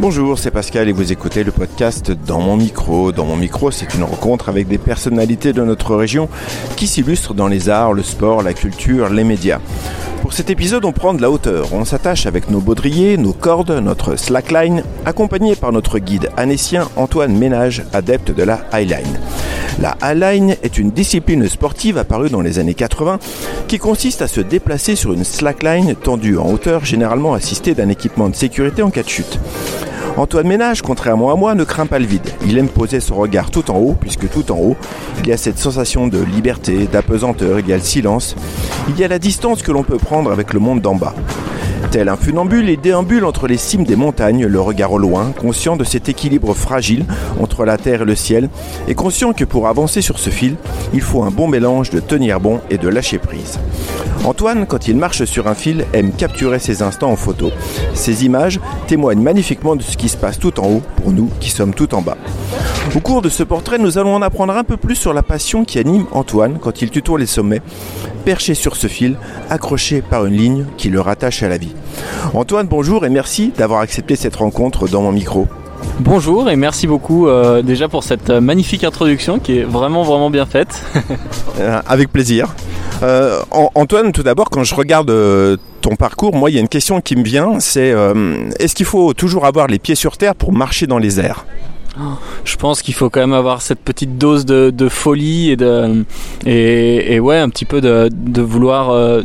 Bonjour, c'est Pascal et vous écoutez le podcast Dans mon micro. Dans mon micro, c'est une rencontre avec des personnalités de notre région qui s'illustrent dans les arts, le sport, la culture, les médias. Pour cet épisode, on prend de la hauteur. On s'attache avec nos baudriers, nos cordes, notre slackline, accompagné par notre guide annécien Antoine Ménage, adepte de la highline. La highline est une discipline sportive apparue dans les années 80 qui consiste à se déplacer sur une slackline tendue en hauteur, généralement assistée d'un équipement de sécurité en cas de chute. Antoine Ménage, contrairement à moi, ne craint pas le vide. Il aime poser son regard tout en haut, puisque tout en haut, il y a cette sensation de liberté, d'apesanteur, il y a le silence, il y a la distance que l'on peut prendre avec le monde d'en bas. Tel un funambule, il déambule entre les cimes des montagnes, le regard au loin, conscient de cet équilibre fragile entre la terre et le ciel, et conscient que pour avancer sur ce fil, il faut un bon mélange de tenir bon et de lâcher prise. Antoine, quand il marche sur un fil, aime capturer ces instants en photo. Ces images témoignent magnifiquement de ce qui se passe tout en haut pour nous qui sommes tout en bas. Au cours de ce portrait, nous allons en apprendre un peu plus sur la passion qui anime Antoine quand il tutoie les sommets, perché sur ce fil, accroché par une ligne qui le rattache à la vie. Antoine, bonjour et merci d'avoir accepté cette rencontre dans mon micro. Bonjour et merci beaucoup euh, déjà pour cette euh, magnifique introduction qui est vraiment vraiment bien faite. Euh, avec plaisir. Euh, Antoine, tout d'abord, quand je regarde euh, ton parcours, moi, il y a une question qui me vient, c'est euh, est-ce qu'il faut toujours avoir les pieds sur terre pour marcher dans les airs? Je pense qu'il faut quand même avoir cette petite dose de, folie et de ouais un petit peu de, vouloir euh,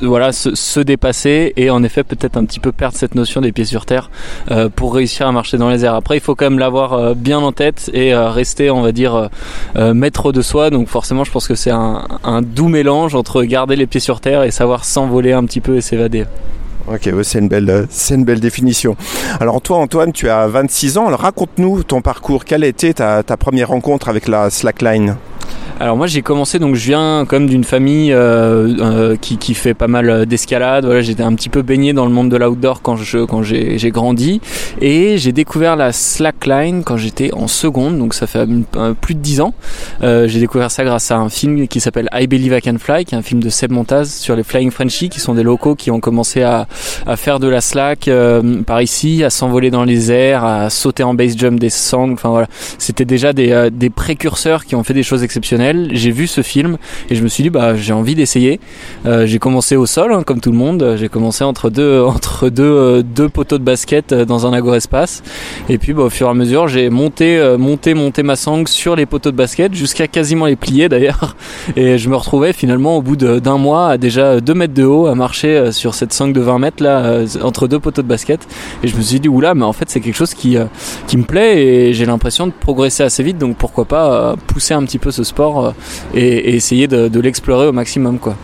voilà se, se, dépasser et en effet peut-être un petit peu perdre cette notion des pieds sur terre euh, pour réussir à marcher dans les airs. Après il faut quand même l'avoir euh, bien en tête et rester on va dire maître de soi. Donc forcément je pense que c'est un doux mélange entre garder les pieds sur terre et savoir s'envoler un petit peu et s'évader. Ok, c'est une belle, c'est une belle définition. Alors toi, Antoine, tu as 26 ans. Alors raconte-nous ton parcours. Quelle était ta, ta première rencontre avec la slackline? Alors moi j'ai commencé donc je viens comme d'une famille euh, euh, qui, qui, fait pas mal d'escalade. Voilà, j'étais un petit peu baigné dans le monde de l'outdoor quand je quand j'ai, j'ai grandi et j'ai découvert la slackline quand j'étais en seconde, donc ça fait euh, plus de 10 ans. Euh, j'ai découvert ça grâce à un film qui s'appelle I Believe I Can Fly, qui est un film de Seb Montaz sur les Flying Frenchies, qui sont des locaux qui ont commencé à, à faire de la slack euh, par ici, à s'envoler dans les airs, à sauter en base jump des sangs. Enfin voilà, c'était déjà des, des précurseurs qui ont fait des choses exceptionnelles j'ai vu ce film et je me suis dit bah j'ai envie d'essayer. Euh, j'ai commencé au sol hein, comme tout le monde. J'ai commencé entre deux euh, poteaux de basket euh, dans un agro-espace et puis bah, au fur et à mesure j'ai monté monté monté ma sangle sur les poteaux de basket jusqu'à quasiment les plier d'ailleurs et je me retrouvais finalement au bout d'un mois à déjà 2 mètres de haut à marcher sur cette sangle de 20 mètres là entre deux poteaux de basket et je me suis dit oula mais en fait c'est quelque chose qui me plaît et j'ai l'impression de progresser assez vite donc pourquoi pas pousser un petit peu ce sport et, et essayer de, de l'explorer au maximum quoi.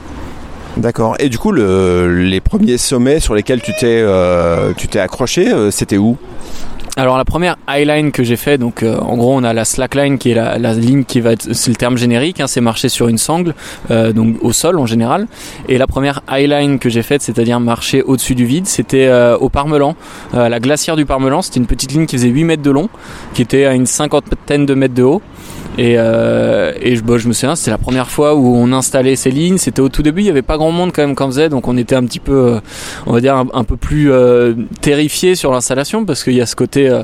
D'accord. Et du coup, le, les premiers sommets sur lesquels tu t'es euh, tu t'es accroché, euh, c'était où? Alors la première highline que j'ai fait, donc euh, en gros on a la slackline qui est la, la ligne qui va être, c'est le terme générique, hein, c'est marcher sur une sangle, euh, donc au sol en général. Et la première highline que j'ai faite, c'est-à-dire marcher au-dessus du vide, c'était euh, au Parmelan, la glacière du Parmelan. C'était une petite ligne qui faisait 8 mètres de long, qui était à une cinquantaine de mètres de haut. Et, euh, et je, me souviens, c'était la première fois où on installait ces lignes. C'était au tout début, il n'y avait pas grand monde quand même quand on faisait, donc on était un petit peu, on va dire, un, peu plus euh, terrifié sur l'installation parce qu'il y a ce côté euh,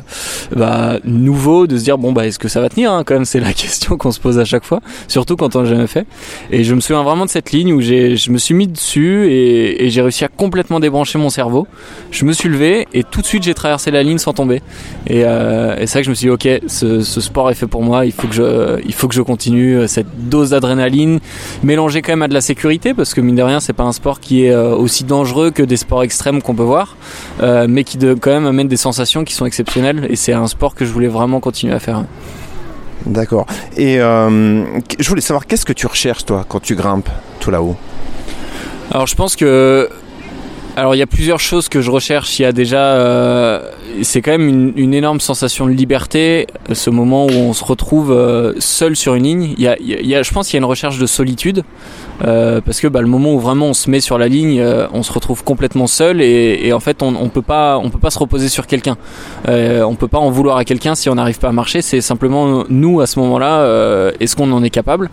bah, nouveau de se dire bon bah est-ce que ça va tenir hein, quand même, c'est la question qu'on se pose à chaque fois, surtout quand on l'a jamais fait. Et je me souviens vraiment de cette ligne où je me suis mis dessus et, j'ai réussi à complètement débrancher mon cerveau. Je me suis levé et tout de suite j'ai traversé la ligne sans tomber. Et, euh, c'est ça que je me suis dit ok, ce sport est fait pour moi, il faut que je il faut que je continue cette dose d'adrénaline mélangée quand même à de la sécurité parce que mine de rien c'est pas un sport qui est aussi dangereux que des sports extrêmes qu'on peut voir euh, mais qui de, quand même amène des sensations qui sont exceptionnelles et c'est un sport que je voulais vraiment continuer à faire. D'accord. Et euh, je voulais savoir qu'est-ce que tu recherches toi quand tu grimpes tout là-haut? Alors je pense que alors il y a plusieurs choses que je recherche. Il y a déjà, euh, c'est quand même une, une, énorme sensation de liberté, ce moment où on se retrouve euh, seul sur une ligne. Il y a, y a je pense qu'il y a une recherche de solitude. Euh, parce que bah, le moment où vraiment on se met sur la ligne, euh, on se retrouve complètement seul et, en fait on, on peut pas on peut pas se reposer sur quelqu'un. Euh, on peut pas en vouloir à quelqu'un si on n'arrive pas à marcher. C'est simplement nous à ce moment-là. euh, Est-ce qu'on en est capable?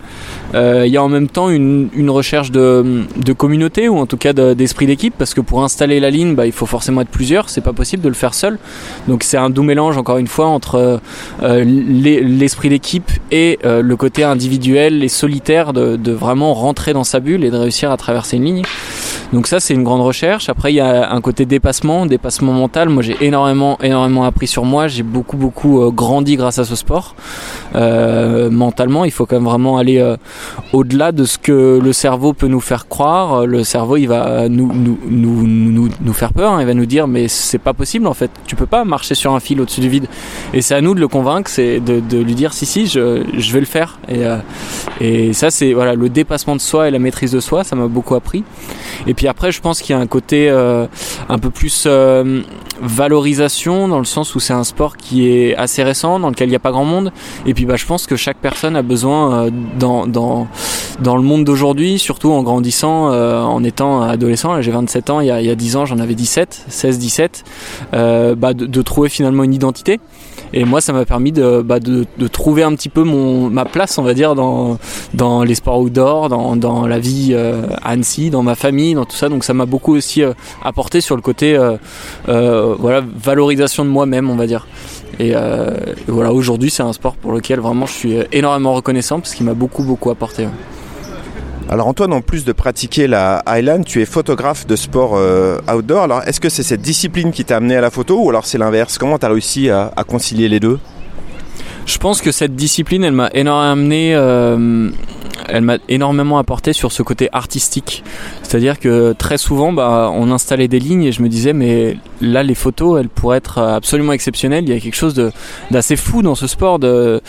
Il y a en même temps une, recherche de, communauté ou en tout cas de- d'esprit d'équipe parce que pour installer la ligne, bah, il faut forcément être plusieurs. C'est pas possible de le faire seul. Donc c'est un doux mélange encore une fois entre l'e- l'esprit d'équipe et le côté individuel et solitaire de, de vraiment rentrer dans sa bulle et de réussir à traverser une ligne. Donc ça c'est une grande recherche. Après il y a un côté dépassement, dépassement mental. Moi j'ai énormément énormément appris sur moi. J'ai beaucoup beaucoup euh, grandi grâce à ce sport. Euh, mentalement il faut quand même vraiment aller euh, au-delà de ce que le cerveau peut nous faire croire. Le cerveau il va nous faire peur. hein. Il va nous dire mais c'est pas possible en fait. Tu peux pas marcher sur un fil au-dessus du vide. Et c'est à nous de le convaincre, c'est de, lui dire si si je, je vais le faire. Et, et ça c'est voilà le dépassement de soi et la maîtrise de soi, ça m'a beaucoup appris. Et puis après je pense qu'il y a un côté euh, un peu plus euh, valorisation dans le sens où c'est un sport qui est assez récent, dans lequel il n'y a pas grand monde. Et puis bah, je pense que chaque personne a besoin euh, dans, dans, dans le monde d'aujourd'hui, surtout en grandissant, euh, en étant adolescent, j'ai 27 ans, il y a, il y a 10 ans j'en avais 17, 16-17, euh, bah, de, de trouver finalement une identité. Et moi, ça m'a permis de, bah, trouver un petit peu ma place, on va dire, dans, les sports outdoor, dans, la vie euh, à Annecy, dans ma famille, dans tout ça. Donc ça m'a beaucoup aussi euh, apporté sur le côté valorisation de moi-même, on va dire. Et, et voilà, aujourd'hui, c'est un sport pour lequel vraiment je suis énormément reconnaissant parce qu'il m'a beaucoup, beaucoup apporté. Alors Antoine, en plus de pratiquer la Highland, tu es photographe de sport euh, outdoor. Alors est-ce que c'est cette discipline qui t'a amené à la photo ou alors c'est l'inverse? Comment tu as réussi à, à concilier les deux? Je pense que cette discipline, elle m'a énormément amené, euh, elle m'a énormément apporté sur ce côté artistique. C'est-à-dire que très souvent, bah, on installait des lignes et je me disais, mais là, les photos, elles pourraient être absolument exceptionnelles. Il y a quelque chose d'assez fou dans ce sport, de,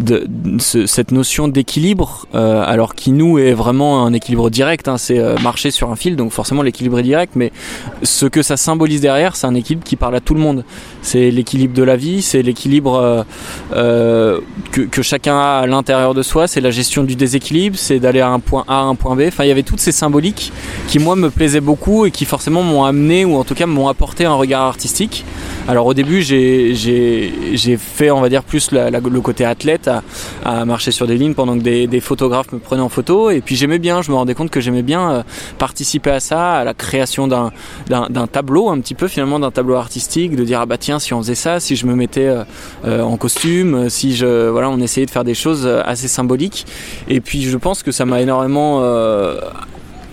de, de ce- cette notion d'équilibre, euh, alors qui nous est vraiment un équilibre direct. hein. c'est euh, marcher sur un fil, donc forcément l'équilibre est direct, mais ce que ça symbolise derrière, c'est un équilibre qui parle à tout le monde. C'est l'équilibre de la vie, c'est l'équilibre euh, que chacun a à l'intérieur de soi, c'est la gestion du déséquilibre, c'est d'aller à un point A à un point B. Enfin, il y avait toutes ces symboliques qui, moi, me plaisaient beaucoup et qui, forcément, m'ont amené ou en tout cas m'ont apporté un regard artistique. Alors, au début, j'ai fait, on va dire, plus le côté athlète à, marcher sur des lignes pendant que des, photographes me prenaient en photo. Et puis, j'aimais bien, je me rendais compte que j'aimais bien euh, participer à ça, à la création d'un tableau, un petit peu finalement, d'un tableau artistique, de dire, ah bah tiens, si on faisait ça, si je me mettais euh, euh, en costume, si je voilà, on essayait de faire des choses assez symboliques. Et puis je pense que ça m'a énormément euh,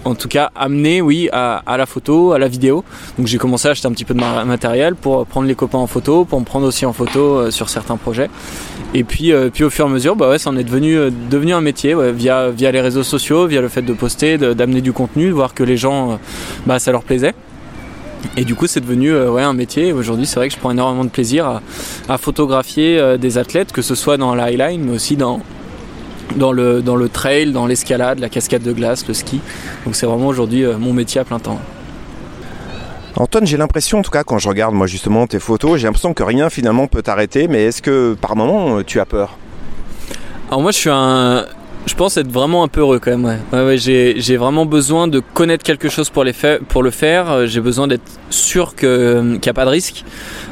en tout cas amené oui à, la photo, à la vidéo. Donc j'ai commencé à acheter un petit peu de ma- matériel pour prendre les copains en photo, pour me prendre aussi en photo euh, sur certains projets. Et puis euh, puis au fur et à mesure, bah ouais, ça en est devenu devenu un métier via via les réseaux sociaux, via le fait de poster, d'amener du contenu, voir que les gens bah ça leur plaisait. Et du coup, c'est devenu ouais, un métier. Aujourd'hui, c'est vrai que je prends énormément de plaisir à, photographier des athlètes, que ce soit dans la highline, mais aussi dans, dans, le, dans le trail, dans l'escalade, la cascade de glace, le ski. Donc c'est vraiment aujourd'hui euh, mon métier à plein temps. Antoine, j'ai l'impression, en tout cas, quand je regarde moi justement tes photos, j'ai l'impression que rien finalement peut t'arrêter. Mais est-ce que par moment euh, tu as peur? Alors moi, je suis un... Je pense être vraiment un peu heureux quand même. Ouais. Ouais, ouais, j'ai, vraiment besoin de connaître quelque chose pour, les fa- pour le faire. Euh, J'ai besoin d'être sûr que, qu'il n'y a pas de risque.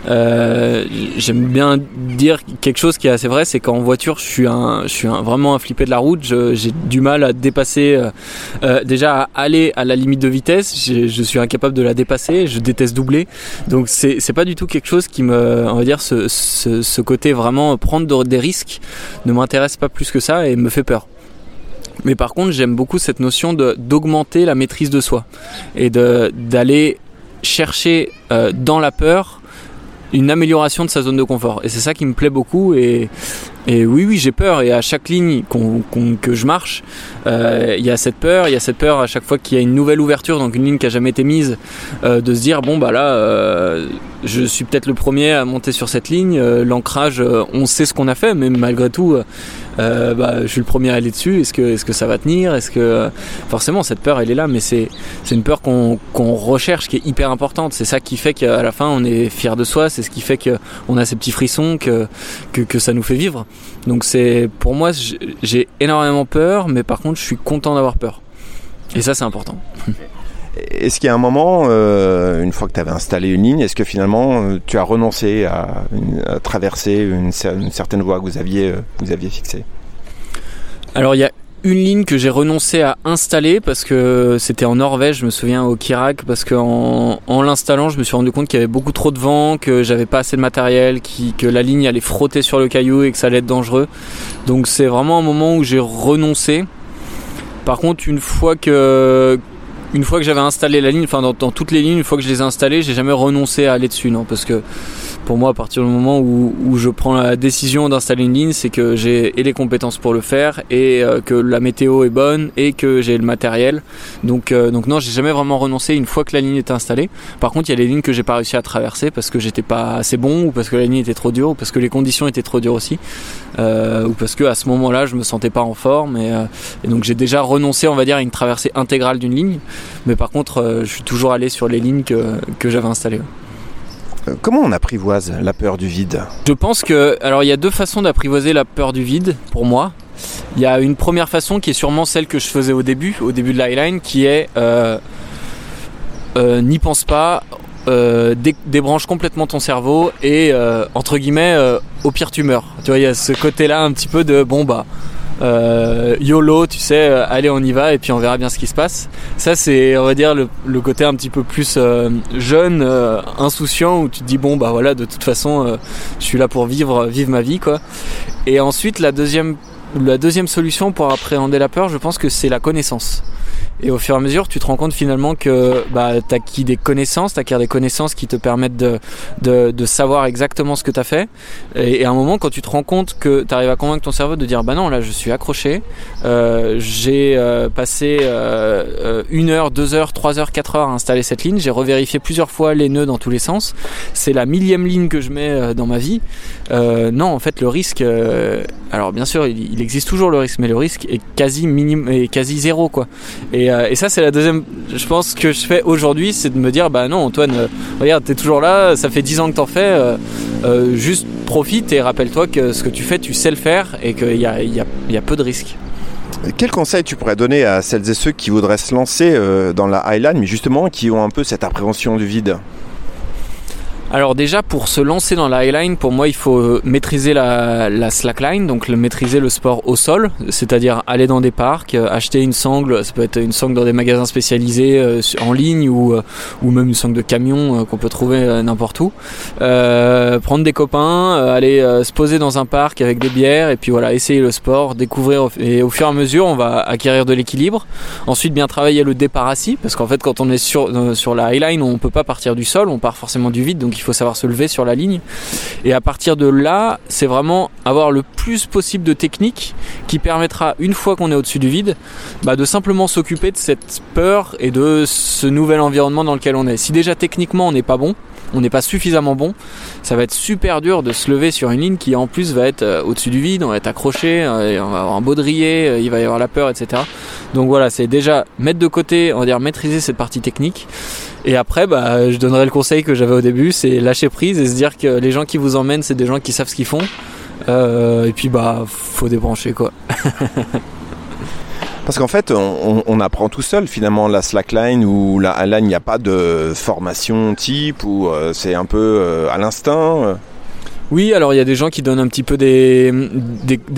Euh, j'aime bien dire quelque chose qui est assez vrai, c'est qu'en voiture, je suis, un, je suis vraiment un flippé de la route. J'ai du mal à dépasser, euh, euh, déjà à aller à la limite de vitesse. Je suis incapable de la dépasser. Je déteste doubler. Donc c'est, c'est pas du tout quelque chose qui me, on va dire, ce, ce, ce côté vraiment prendre de- des risques ne m'intéresse pas plus que ça et me fait peur. Mais par contre, j'aime beaucoup cette notion d'augmenter la maîtrise de soi et d'aller chercher euh, dans la peur une amélioration de sa zone de confort. Et c'est ça qui me plaît beaucoup. Et oui, oui, j'ai peur. Et à chaque ligne qu'on- qu'on- que je marche, euh, il y a cette peur. Il y a cette peur à chaque fois qu'il y a une nouvelle ouverture, donc une ligne qui a jamais été mise, euh, de se dire bon bah là, euh, je suis peut-être le premier à monter sur cette ligne. L'ancrage, on sait ce qu'on a fait, mais malgré tout, bah, je suis le premier à aller dessus. Est-ce que, est-ce que ça va tenir? Est-ce que forcément cette peur, elle est là, mais c'est une peur qu'on qu'on recherche, qui est hyper importante. C'est ça qui fait qu'à la fin, on est fier de soi. C'est ce qui fait que on a ces petits frissons, que que, que ça nous fait vivre. Donc c'est pour moi, j'ai- énormément peur, mais par contre, je suis content d'avoir peur. Et ça, c'est important. Est-ce qu'il y a un moment, euh, une fois que tu avais installé une ligne, est-ce que finalement euh, tu as renoncé à, traverser une, certaine voie que vous aviez, vous aviez fixée? Alors il y a une ligne que j'ai renoncé à installer parce que c'était en Norvège, je me souviens au Kirak, parce qu'en en, l'installant, je me suis rendu compte qu'il y avait beaucoup trop de vent, que j'avais pas assez de matériel, que la ligne allait frotter sur le caillou et que ça allait être dangereux. Donc c'est vraiment un moment où j'ai renoncé. Par contre, une fois que j'avais installé la ligne, enfin dans, dans, toutes les lignes, une fois que je les ai installées, j'ai jamais renoncé à aller dessus, non, parce que pour moi, à partir du moment où, je prends la décision d'installer une ligne, c'est que j'ai les compétences pour le faire et euh, que la météo est bonne et que j'ai le matériel. Donc, euh, donc non, j'ai jamais vraiment renoncé une fois que la ligne est installée. Par contre, il y a les lignes que j'ai pas réussi à traverser parce que j'étais pas assez bon ou parce que la ligne était trop dure ou parce que les conditions étaient trop dures aussi euh, ou parce que à ce moment-là, je me sentais pas en forme et, euh, et donc j'ai déjà renoncé, on va dire, à une traversée intégrale d'une ligne. Mais par contre, je suis toujours allé sur les lignes que j'avais installées. Euh, comment on apprivoise la peur du vide Je pense que, alors il y a deux façons d'apprivoiser la peur du vide pour moi. Il y a une première façon qui est sûrement celle que je faisais au début, au début de l'highline, qui est euh, euh, n'y pense pas, débranche complètement ton cerveau et entre guillemets au pire tu meurs. Tu vois, il y a ce côté-là un petit peu de bon bah euh, YOLO, tu sais, euh, allez on y va et puis on verra bien ce qui se passe. Ça c'est on va dire le, côté un petit peu plus euh, jeune, insouciant où tu te dis bon bah voilà de toute façon je suis là pour vivre vivre ma vie quoi. Et ensuite la deuxième la deuxième solution pour appréhender la peur, je pense que c'est la connaissance. Et au fur et à mesure, tu te rends compte finalement que bah, tu acquis des connaissances, tu acquiers des connaissances qui te permettent de, de, savoir exactement ce que tu as fait. Et, à un moment, quand tu te rends compte que tu arrives à convaincre ton cerveau de dire bah non, là je suis accroché, euh, j'ai euh, passé euh, une heure, deux heures, trois heures, quatre heures à installer cette ligne, j'ai revérifié plusieurs fois les nœuds dans tous les sens, c'est la millième ligne que je mets dans ma vie. non, en fait, le risque, alors bien sûr, il, existe toujours le risque, mais le risque est quasi est quasi zéro quoi. Euh, et, ça, c'est la deuxième, je pense, que je fais aujourd'hui, c'est de me dire, bah non, Antoine, euh, regarde, t'es toujours là, ça fait 10 ans que t'en fais, euh, juste profite et rappelle-toi que ce que tu fais, tu sais le faire et qu'il y a, y, a, y a peu de risques. Quel conseil tu pourrais donner à celles et ceux qui voudraient se lancer dans la Highline, mais justement qui ont un peu cette appréhension du vide? Alors déjà pour se lancer dans la highline, pour moi il faut euh, maîtriser la, la slackline, donc maîtriser le sport au sol, c'est-à-dire aller dans des parcs, euh, acheter une sangle, ça peut être une sangle dans des magasins spécialisés euh, en ligne ou, même une sangle de camion qu'on peut trouver n'importe où. prendre des copains, aller se poser dans un parc avec des bières et puis voilà, essayer le sport, découvrir et au fur et à mesure on va acquérir de l'équilibre. Ensuite bien travailler le départ assis parce qu'en fait quand on est sur, la highline on peut pas partir du sol, on part forcément du vide il faut savoir se lever sur la ligne. Et à partir de là, c'est vraiment avoir le plus possible de technique qui permettra, une fois qu'on est au-dessus du vide, bah, de simplement s'occuper de cette peur et de ce nouvel environnement dans lequel on est. Si déjà techniquement on n'est pas bon, on n'est pas suffisamment bon, ça va être super dur de se lever sur une ligne qui en plus va être euh, au-dessus du vide, on va être accroché, euh, on va avoir un baudrier, euh, il va y avoir la peur, etc. Donc voilà, c'est déjà mettre de côté, on va dire maîtriser cette partie technique. Et après, bah, je donnerai le conseil que j'avais au début, c'est lâcher prise et se dire que les gens qui vous emmènent, c'est des gens qui savent ce qu'ils font. et puis bah, faut débrancher quoi. Parce qu'en fait, on, apprend tout seul finalement la slackline ou la line, il n'y a pas de formation type ou euh, c'est un peu euh, à l'instinct. Euh. Oui, alors il y a des gens qui donnent un petit peu des,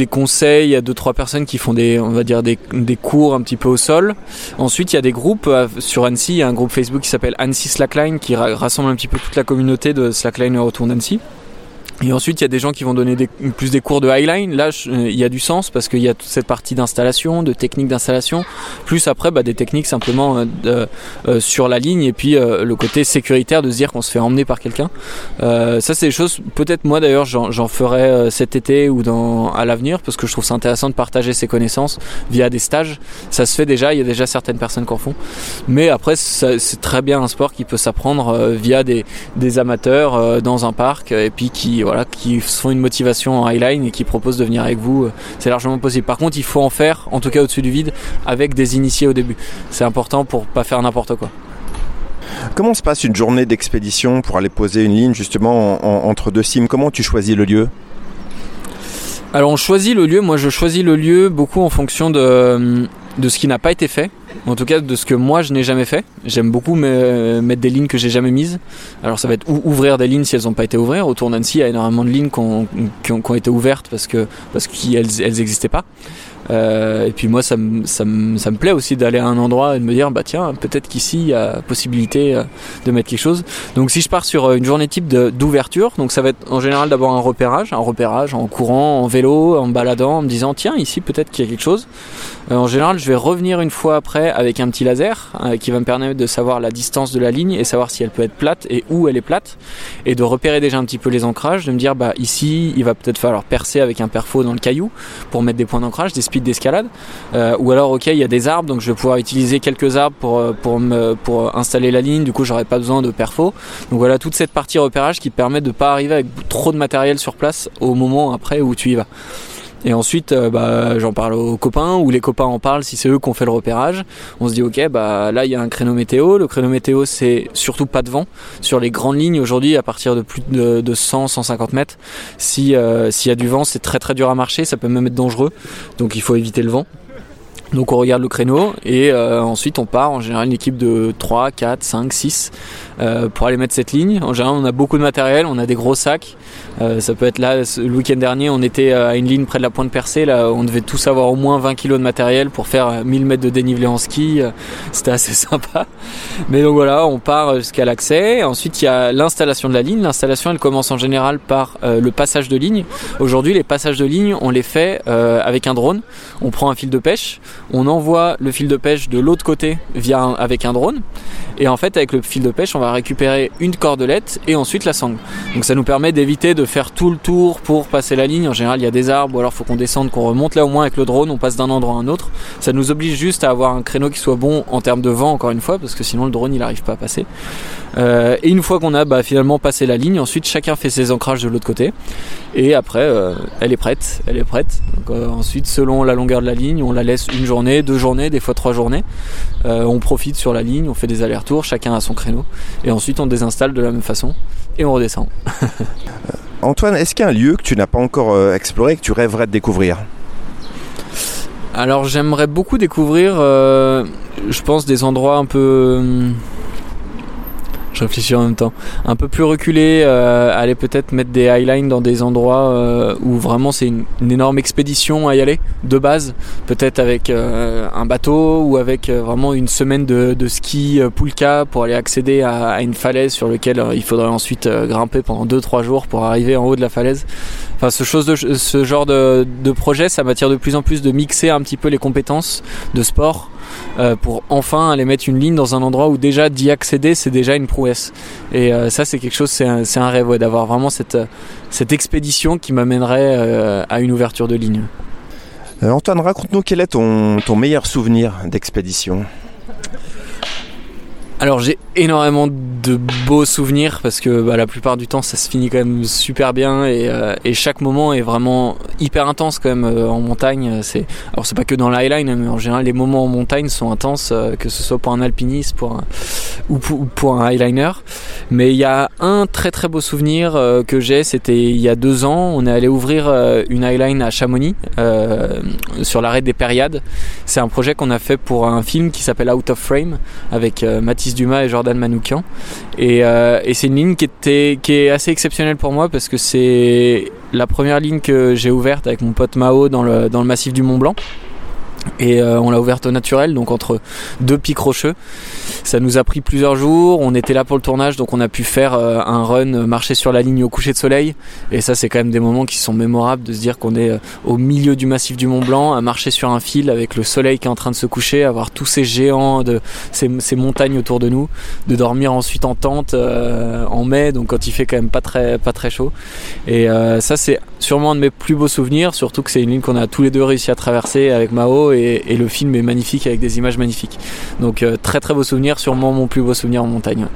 conseils. Il y a deux trois personnes qui font des, on va dire des, des, cours un petit peu au sol. Ensuite, il y a des groupes sur Annecy. Il y a un groupe Facebook qui s'appelle Annecy Slackline qui rassemble un petit peu toute la communauté de Slackline autour d'Annecy. Et ensuite, il y a des gens qui vont donner des, plus des cours de highline. Là, il y a du sens parce qu'il y a toute cette partie d'installation, de technique d'installation, plus après bah, des techniques simplement euh, euh, sur la ligne et puis euh, le côté sécuritaire de se dire qu'on se fait emmener par quelqu'un. ça, c'est des choses. Peut-être moi d'ailleurs, j'en ferai cet été ou dans à l'avenir parce que je trouve ça intéressant de partager ses connaissances via des stages. Ça se fait déjà. Il y a déjà certaines personnes qui en font. Mais après, c'est très bien un sport qui peut s'apprendre via des, des amateurs dans un parc et puis qui voilà, qui font une motivation en highline et qui proposent de venir avec vous, euh, c'est largement possible. Par contre, il faut en faire, en tout cas au-dessus du vide, avec des initiés au début. C'est important pour pas faire n'importe quoi. Comment se passe une journée d'expédition pour aller poser une ligne justement entre deux cimes? Comment tu choisis le lieu? Alors on choisit le lieu, moi je choisis le lieu beaucoup en fonction de, de ce qui n'a pas été fait. En tout cas de ce que moi je n'ai jamais fait. J'aime beaucoup mettre des lignes que j'ai jamais mises. Alors ça va être ouvrir des lignes si elles n'ont pas été ouvertes. Autour d'Annecy, il y a énormément de lignes qui ont, été ouvertes parce que parce qu'elles n'existaient pas. Euh, et puis moi, ça me, me, me plaît aussi d'aller à un endroit et de me dire, bah tiens, peut-être qu'ici, il y a possibilité euh, de mettre quelque chose. Donc si je pars sur euh, une journée type d'ouverture, donc ça va être en général d'abord un repérage, un repérage en courant, en vélo, en baladant, en me disant, tiens, ici, peut-être qu'il y a quelque chose. En général, je vais revenir une fois après avec un petit laser qui va me permettre de savoir la distance de la ligne et savoir si elle peut être plate et où elle est plate et de repérer déjà un petit peu les ancrages, de me dire, bah ici, il va peut-être falloir percer avec un perfo dans le caillou pour mettre des points d'ancrage, des d'escalade. Euh, ou alors, ok, il y a des arbres, donc je vais pouvoir utiliser quelques arbres pour, euh, pour, me, pour installer la ligne. Du coup, j'aurai pas besoin de perfo. Donc voilà, toute cette partie repérage qui permet de pas arriver avec trop de matériel sur place au moment après où tu y vas. Et ensuite, euh, bah, j'en parle aux copains ou les copains en parlent si c'est eux qui ont fait le repérage. On se dit ok, bah là il y a un créneau météo. Le créneau météo c'est surtout pas de vent sur les grandes lignes aujourd'hui à partir de plus de, de 100, 150 mètres. Euh, s'il y a du vent, c'est très très dur à marcher, ça peut même être dangereux. Donc il faut éviter le vent. Donc on regarde le créneau et euh, ensuite on part en général une équipe de 3, 4, 5, 6 pour aller mettre cette ligne. En général on a beaucoup de matériel, on a des gros sacs, euh, ça peut être là, le week-end dernier, on était à une ligne près de la pointe percée. Là, on devait tous avoir au moins 20 kg de matériel pour faire 1000 mètres de dénivelé en ski. Euh, c'était assez sympa. Mais donc voilà, on part jusqu'à l'accès. Ensuite, il y a l'installation de la ligne. L'installation, elle commence en général par euh, le passage de ligne. Aujourd'hui, les passages de ligne, on les fait avec un drone. On prend un fil de pêche, on envoie le fil de pêche de l'autre côté via avec un drone. Et en fait, avec le fil de pêche, on va récupérer une cordelette et ensuite la sangle. Donc ça nous permet d'éviter de faire tout le tour pour passer la ligne. En général, il y a des arbres ou alors faut qu'on descende, qu'on remonte là au moins avec le drone, on passe d'un endroit à un autre. Ça nous oblige juste à avoir un créneau qui soit bon en termes de vent, encore une fois, parce que sinon le drone il n'arrive pas à passer. Euh, et une fois qu'on a bah, finalement passé la ligne, ensuite chacun fait ses ancrages de l'autre côté. Et après, euh, elle est prête. Elle est prête. Euh, ensuite, selon la longueur de la ligne, on la laisse une journée, deux journées, des fois trois journées. on profite sur la ligne, on fait des allers-retours, chacun a son créneau. Et ensuite, on désinstalle de la même façon et on redescend. Antoine, est-ce qu'il y a un lieu que tu n'as pas encore exploré et que tu rêverais de découvrir? Alors j'aimerais beaucoup découvrir, je pense, des endroits un peu... Je réfléchis en même temps. Un peu plus reculé, euh, aller peut-être mettre des highlines dans des endroits euh, où vraiment c'est une, énorme expédition à y aller, de base. Peut-être avec euh, un bateau ou avec vraiment une semaine de, ski poulka pour aller accéder à, une falaise sur laquelle il faudrait ensuite grimper pendant 2-3 jours pour arriver en haut de la falaise. Enfin, ce, de, genre de, de projet, ça m'attire de plus en plus de mixer un petit peu les compétences de sport euh, pour enfin aller mettre une ligne dans un endroit où déjà d'y accéder c'est déjà une prouesse. Et euh, ça c'est quelque chose, c'est un, rêve d'avoir vraiment cette, cette expédition qui m'amènerait euh, à une ouverture de ligne. Antoine, raconte-nous quel est ton meilleur souvenir d'expédition? Alors j'ai énormément de beaux souvenirs parce que bah, la plupart du temps ça se finit quand même super bien et, euh, chaque moment est vraiment hyper intense quand même euh, en montagne. Alors c'est pas que dans l'highline mais en général les moments en montagne sont intenses euh, que ce soit pour un alpiniste ou, pour, pour, un highliner. Mais il y a un très très beau souvenir que j'ai, c'était il y a deux ans. On est allé ouvrir une highline à Chamonix sur l'arrêt des Périades. C'est un projet qu'on a fait pour un film qui s'appelle Out of Frame avec Mathis Dumas et Jordan Manoukian. Euh, et, c'est une ligne qui, était, qui est assez exceptionnelle pour moi parce que c'est la première ligne que j'ai ouverte avec mon pote Mao dans le, dans le massif du Mont Blanc et euh, on l'a ouverte au naturel, donc entre deux pics rocheux. Ça nous a pris plusieurs jours. On était là pour le tournage, donc on a pu faire euh, un run, euh, marcher sur la ligne au coucher de soleil. Et ça, c'est quand même des moments qui sont mémorables de se dire qu'on est au milieu du massif du Mont Blanc, à marcher sur un fil avec le soleil qui est en train de se coucher, avoir tous ces géants, de ces, ces montagnes autour de nous, de dormir ensuite en tente en mai, donc quand il fait quand même pas très pas très chaud. Et ça, c'est sûrement un de mes plus beaux souvenirs, surtout que c'est une ligne qu'on a tous les deux réussi à traverser avec Mao et, le film est magnifique avec des images magnifiques. Donc euh, très très beau souvenir, sûrement mon plus beau souvenir en montagne.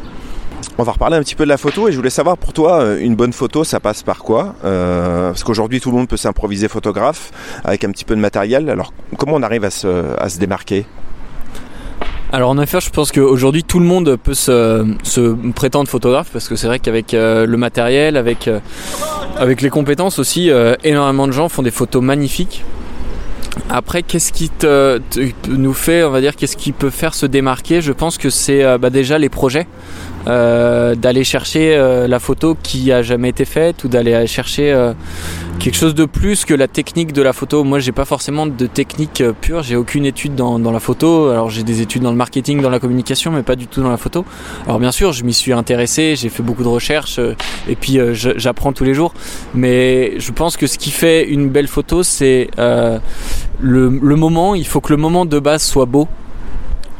On va reparler un petit peu de la photo et je voulais savoir pour toi, euh, une bonne photo, ça passe par quoi euh, Parce qu'aujourd'hui tout le monde peut s'improviser photographe avec un petit peu de matériel. Alors comment on arrive à se, démarquer? Alors en effet, je pense qu'aujourd'hui tout le monde peut se, prétendre photographe parce que c'est vrai qu'avec le matériel, avec, avec les compétences aussi, énormément de gens font des photos magnifiques. Après, qu'est-ce qui te, nous fait, on va dire, qu'est-ce qui peut faire se démarquer? Je pense que c'est euh, bah, déjà les projets. Euh, d'aller chercher euh, la photo qui a jamais été faite ou d'aller chercher euh, quelque chose de plus que la technique de la photo. Moi, j'ai pas forcément de technique pure, j'ai aucune étude dans, la photo. Alors, j'ai des études dans le marketing, dans la communication, mais pas du tout dans la photo. Alors, bien sûr, je m'y suis intéressé, j'ai fait beaucoup de recherches et puis j'apprends tous les jours. Mais je pense que ce qui fait une belle photo, c'est le moment. Il faut que le moment de base soit beau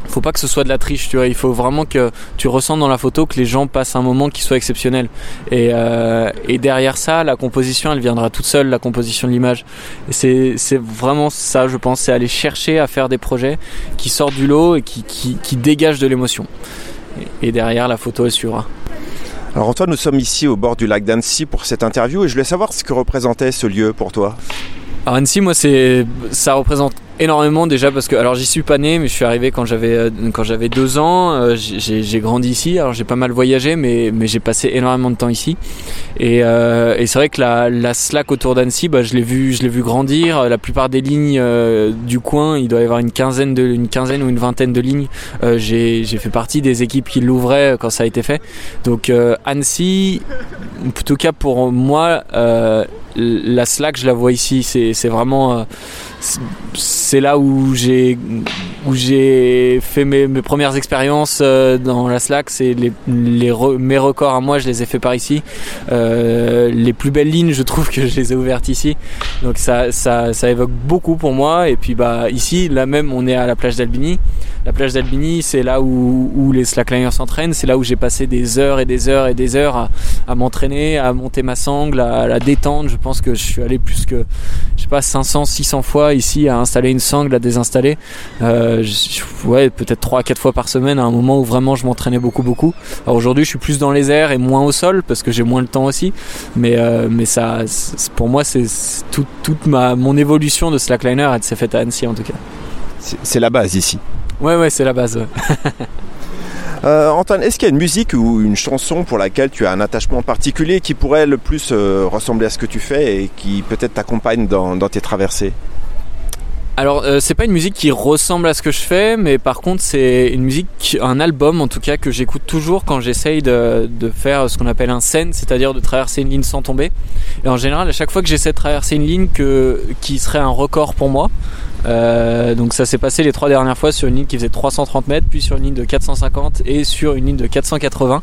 faut pas que ce soit de la triche, tu vois. Il faut vraiment que tu ressens dans la photo que les gens passent un moment qui soit exceptionnel. Et, euh, et derrière ça, la composition, elle viendra toute seule, la composition de l'image. C'est vraiment ça, je pense, c'est aller chercher à faire des projets qui sortent du lot et qui, qui, qui dégagent de l'émotion. Et, derrière, la photo, elle suivra. Alors Antoine, nous sommes ici au bord du lac d'Annecy pour cette interview et je voulais savoir ce que représentait ce lieu pour toi. Alors Annecy, moi, c'est, ça représente énormément déjà parce que alors j'y suis pas né mais je suis arrivé quand j'avais euh, quand j'avais deux ans euh, j'ai grandi ici. Alors j'ai pas mal voyagé mais mais j'ai passé énormément de temps ici. Et, euh, et c'est vrai que la, la slack autour d'Annecy bah, je l'ai vu je l'ai vu grandir. La plupart des lignes du coin il doit y avoir une quinzaine de une quinzaine ou une vingtaine de lignes. J'ai j'ai fait partie des équipes qui l'ouvraient quand ça a été fait. Donc Annecy en tout cas pour moi la slack je la vois ici. C'est vraiment c'est là où j'ai où j'ai fait mes, premières expériences euh, dans la Slack. C'est les, mes records à moi, je les ai fait par ici. Euh, les plus belles lignes, je trouve que je les ai ouvertes ici. Donc ça, ça, ça évoque beaucoup pour moi. Et puis bah ici, là même, on est à la plage d'Albini. La plage d'Albini, c'est là où, où, les slackliners s'entraînent. C'est là où j'ai passé des heures et des heures et des heures à, à m'entraîner, à monter ma sangle, à, la détendre. Je pense que je suis allé plus que, je sais pas, 500, 600 fois ici à installer une sangle, à désinstaller. Euh, ouais, peut-être 3 4 fois par semaine à un moment où vraiment je m'entraînais beaucoup, beaucoup. Alors aujourd'hui, je suis plus dans les airs et moins au sol parce que j'ai moins le temps aussi. Mais, euh, mais ça, pour moi, c'est toute ma, mon évolution de slackliner, elle s'est faite à Annecy en tout cas. C'est la base ici. Ouais, ouais, c'est la base. euh, Antoine, est-ce qu'il y a une musique ou une chanson pour laquelle tu as un attachement particulier qui pourrait le plus euh, ressembler à ce que tu fais et qui peut-être t'accompagne dans, dans, tes traversées? Alors euh, c'est pas une musique qui ressemble à ce que je fais, mais par contre c'est une musique, un album en tout cas que j'écoute toujours quand j'essaye de, de, faire ce qu'on appelle un scène, c'est-à-dire de traverser une ligne sans tomber. Et en général, à chaque fois que j'essaie de traverser une ligne que, qui serait un record pour moi, euh, donc ça s'est passé les trois dernières fois sur une ligne qui faisait 330 mètres, puis sur une ligne de 450 et sur une ligne de 480.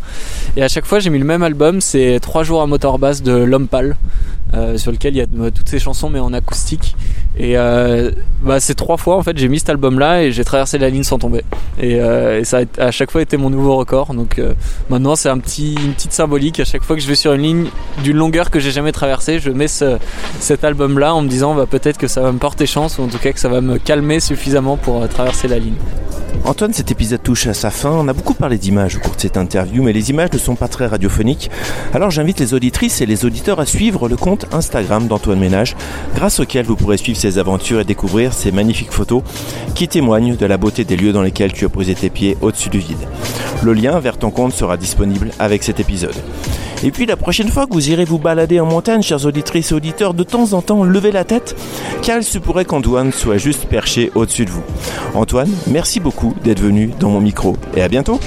Et à chaque fois j'ai mis le même album, c'est 3 jours à moteur basse de L'Homme Pâle, euh, sur lequel il y a toutes ces chansons mais en acoustique. Et euh, bah, c'est trois fois en fait j'ai mis cet album là et j'ai traversé la ligne sans tomber. Et, ça a à chaque fois été mon nouveau record. Donc maintenant c'est un petit, une petite symbolique. À chaque fois que je vais sur une ligne d'une longueur que j'ai jamais traversée, je mets ce, cet album là en me disant bah, peut-être que ça va me porter chance ou en tout cas que ça va me calmer suffisamment pour euh, traverser la ligne. Antoine, cet épisode touche à sa fin. On a beaucoup parlé d'images au cours de cette interview, mais les images ne sont pas très radiophoniques. Alors j'invite les auditrices et les auditeurs à suivre le compte Instagram d'Antoine Ménage, grâce auquel vous pourrez suivre ses aventures et découvrir ces magnifiques photos qui témoignent de la beauté des lieux dans lesquels tu as posé tes pieds au-dessus du vide. Le lien vers ton compte sera disponible avec cet épisode. Et puis la prochaine fois que vous irez vous balader en montagne, chers auditrices et auditeurs, de temps en temps, levez la tête, car il se pourrait qu'Antoine soit juste perché au-dessus de vous. Antoine, merci beaucoup d'être venu dans mon micro et à bientôt.